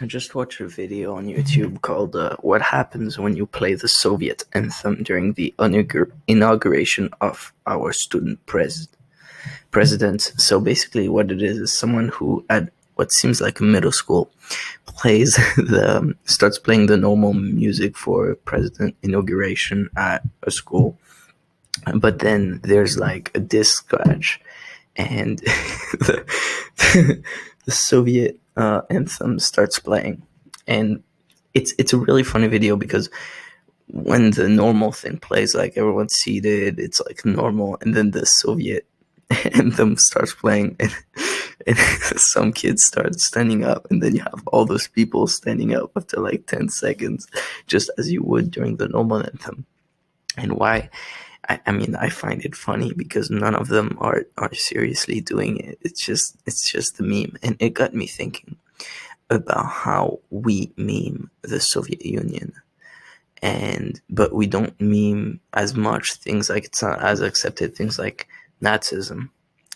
I just watched a video on YouTube called uh, What Happens When You Play the Soviet Anthem During the Inaugur- Inauguration of Our Student pres- President. So basically, what it is is someone who, at what seems like a middle school, plays the starts playing the normal music for president inauguration at a school. But then there's like a disc scratch, and the, the Soviet uh, anthem starts playing, and it's it's a really funny video because when the normal thing plays, like everyone's seated, it's like normal, and then the Soviet anthem starts playing, and, and some kids start standing up, and then you have all those people standing up after like ten seconds, just as you would during the normal anthem. And why? I, I mean, I find it funny because none of them are are seriously doing it. It's just it's just the meme, and it got me thinking about how we meme the Soviet Union, and but we don't meme as much things like it's not as accepted things like Nazism,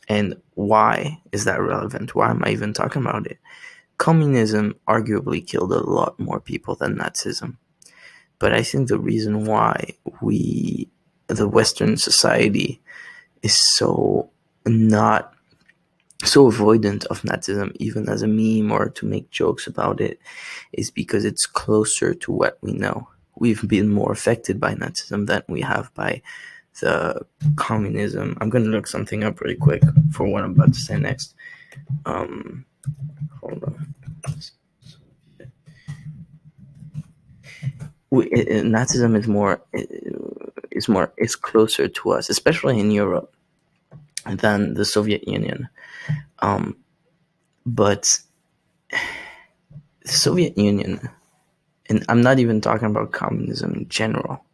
and why is that relevant? Why am I even talking about it? Communism arguably killed a lot more people than Nazism, but I think the reason why we the Western society is so not so avoidant of Nazism, even as a meme or to make jokes about it, is because it's closer to what we know. We've been more affected by Nazism than we have by the communism. I'm to look something up really quick for what I'm about to say next. Um, hold on. We, it, Nazism is more uh, is more is closer to us, especially in Europe, than the Soviet Union. Um, but the Soviet Union, and I'm not even talking about communism in general,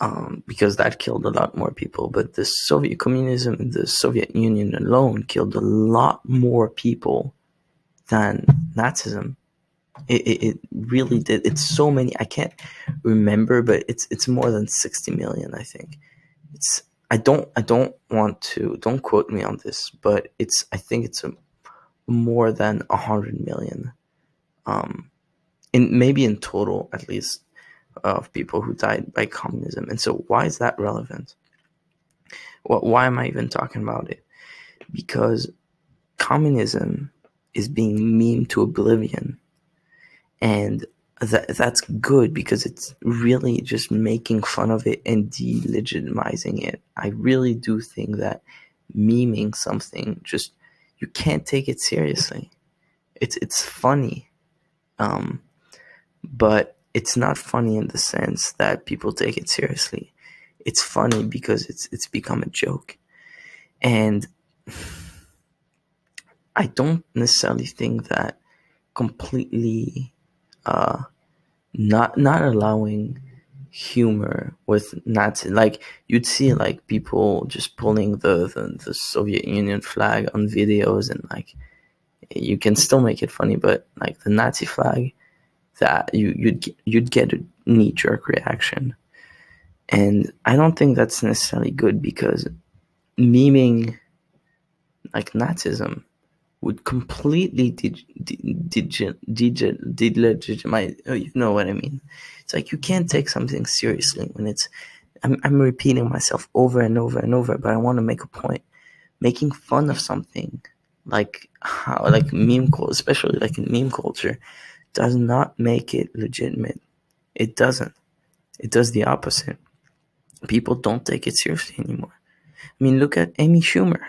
um, because that killed a lot more people. But the Soviet communism, the Soviet Union alone, killed a lot more people than Nazism. It, it, it really did. It's so many. I can't remember, but it's it's more than sixty million. I think it's. I don't. I don't want to. Don't quote me on this, but it's. I think it's a more than hundred million. Um, in maybe in total at least of people who died by communism. And so, why is that relevant? Well, why am I even talking about it? Because communism is being memed to oblivion and that that's good because it's really just making fun of it and delegitimizing it. I really do think that memeing something just you can't take it seriously. It's it's funny, um, but it's not funny in the sense that people take it seriously. It's funny because it's it's become a joke, and I don't necessarily think that completely uh, not not allowing humor with Nazi like you'd see like people just pulling the, the, the Soviet Union flag on videos and like you can still make it funny but like the Nazi flag that you you'd you'd get a knee jerk reaction. And I don't think that's necessarily good because memeing like Nazism would completely delegitimize. Oh, you know what I mean? It's like you can't take something seriously when it's. I'm, I'm repeating myself over and over and over, but I want to make a point. Making fun of something like how, like meme culture, especially like in meme culture, does not make it legitimate. It doesn't. It does the opposite. People don't take it seriously anymore. I mean, look at Amy Schumer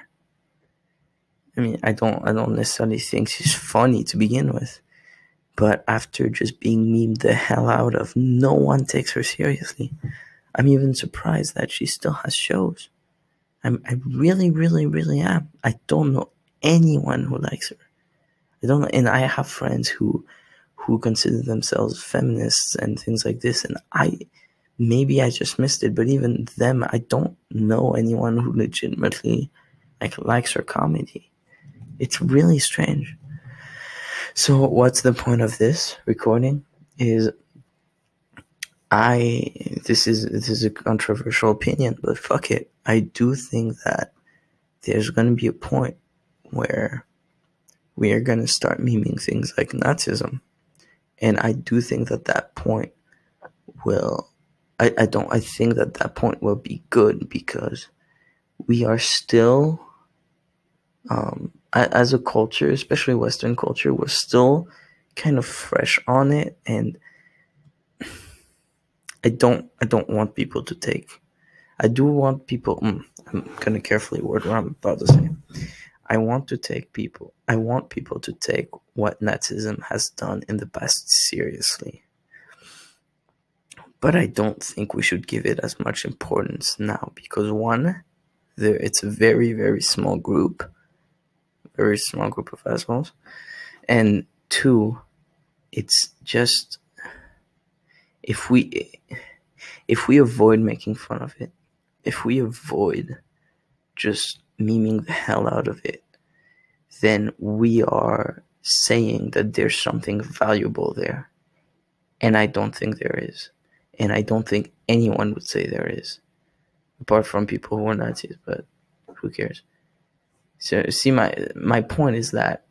I mean, I don't, I don't necessarily think she's funny to begin with, but after just being memed the hell out of, no one takes her seriously. I'm even surprised that she still has shows. I'm, I really, really, really am. I don't know anyone who likes her. I don't and I have friends who, who consider themselves feminists and things like this, and I, maybe I just missed it, but even them, I don't know anyone who legitimately like likes her comedy. It's really strange. So, what's the point of this recording? Is I this is this is a controversial opinion, but fuck it. I do think that there's going to be a point where we are going to start memeing things like Nazism. And I do think that that point will, I, I don't, I think that that point will be good because we are still, um, as a culture, especially Western culture, we're still kind of fresh on it. And I don't, I don't want people to take, I do want people, mm, I'm gonna carefully word what I'm about to say. I want to take people, I want people to take what Nazism has done in the past seriously. But I don't think we should give it as much importance now because one, there it's a very, very small group, very small group of assholes. And two, it's just if we if we avoid making fun of it, if we avoid just memeing the hell out of it, then we are saying that there's something valuable there. And I don't think there is. And I don't think anyone would say there is. Apart from people who are Nazis, but who cares? So see my my point is that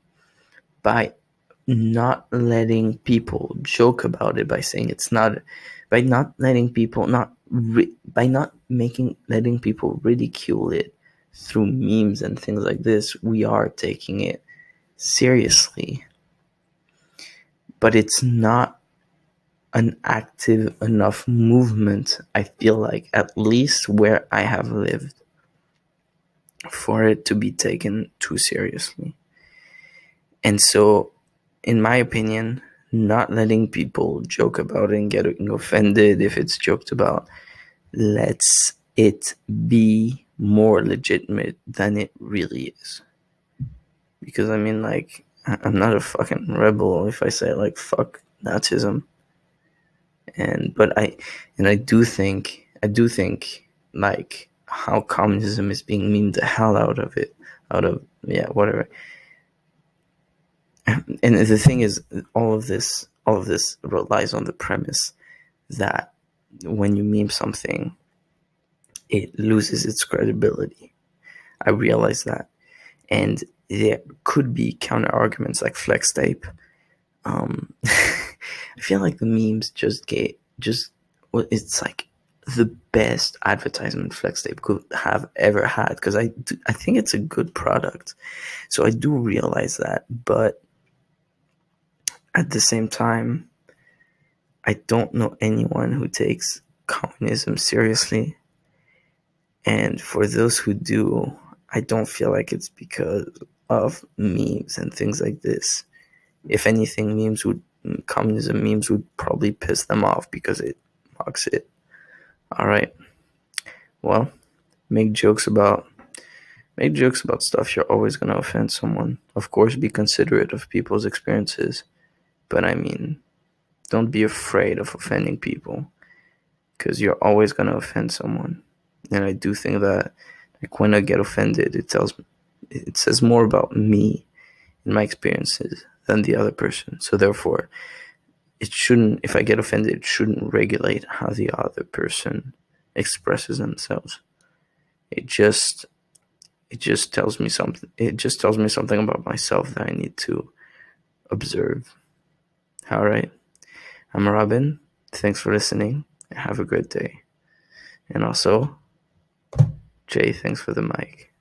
by not letting people joke about it by saying it's not by not letting people not by not making letting people ridicule it through memes and things like this, we are taking it seriously. But it's not an active enough movement, I feel like, at least where I have lived, for it to be taken too seriously. And so, in my opinion, not letting people joke about it and getting offended if it's joked about lets it be more legitimate than it really is. Because I mean, like, I'm not a fucking rebel if I say like fuck Nazism. And but I and I do think I do think like how communism is being memed the hell out of it, out of yeah whatever. And the thing is, all of this all of this relies on the premise that when you meme something, it loses its credibility. I realize that. And there could be counter arguments like flex tape. Um, I feel like the memes just get just it's like the best advertisement flex tape could have ever had because I I think it's a good product. So I do realize that, but at the same time, I don't know anyone who takes communism seriously. And for those who do, I don't feel like it's because of memes and things like this. If anything, memes would communism memes would probably piss them off because it mocks it. All right. Well, make jokes about make jokes about stuff you're always going to offend someone. Of course, be considerate of people's experiences, but I mean, don't be afraid of offending people because you're always going to offend someone. And I do think that like when I get offended, it tells it says more about me and my experiences than the other person. So therefore, it shouldn't if I get offended, it shouldn't regulate how the other person expresses themselves. It just it just tells me something it just tells me something about myself that I need to observe. All right. I'm Robin. Thanks for listening. Have a great day. And also, Jay, thanks for the mic.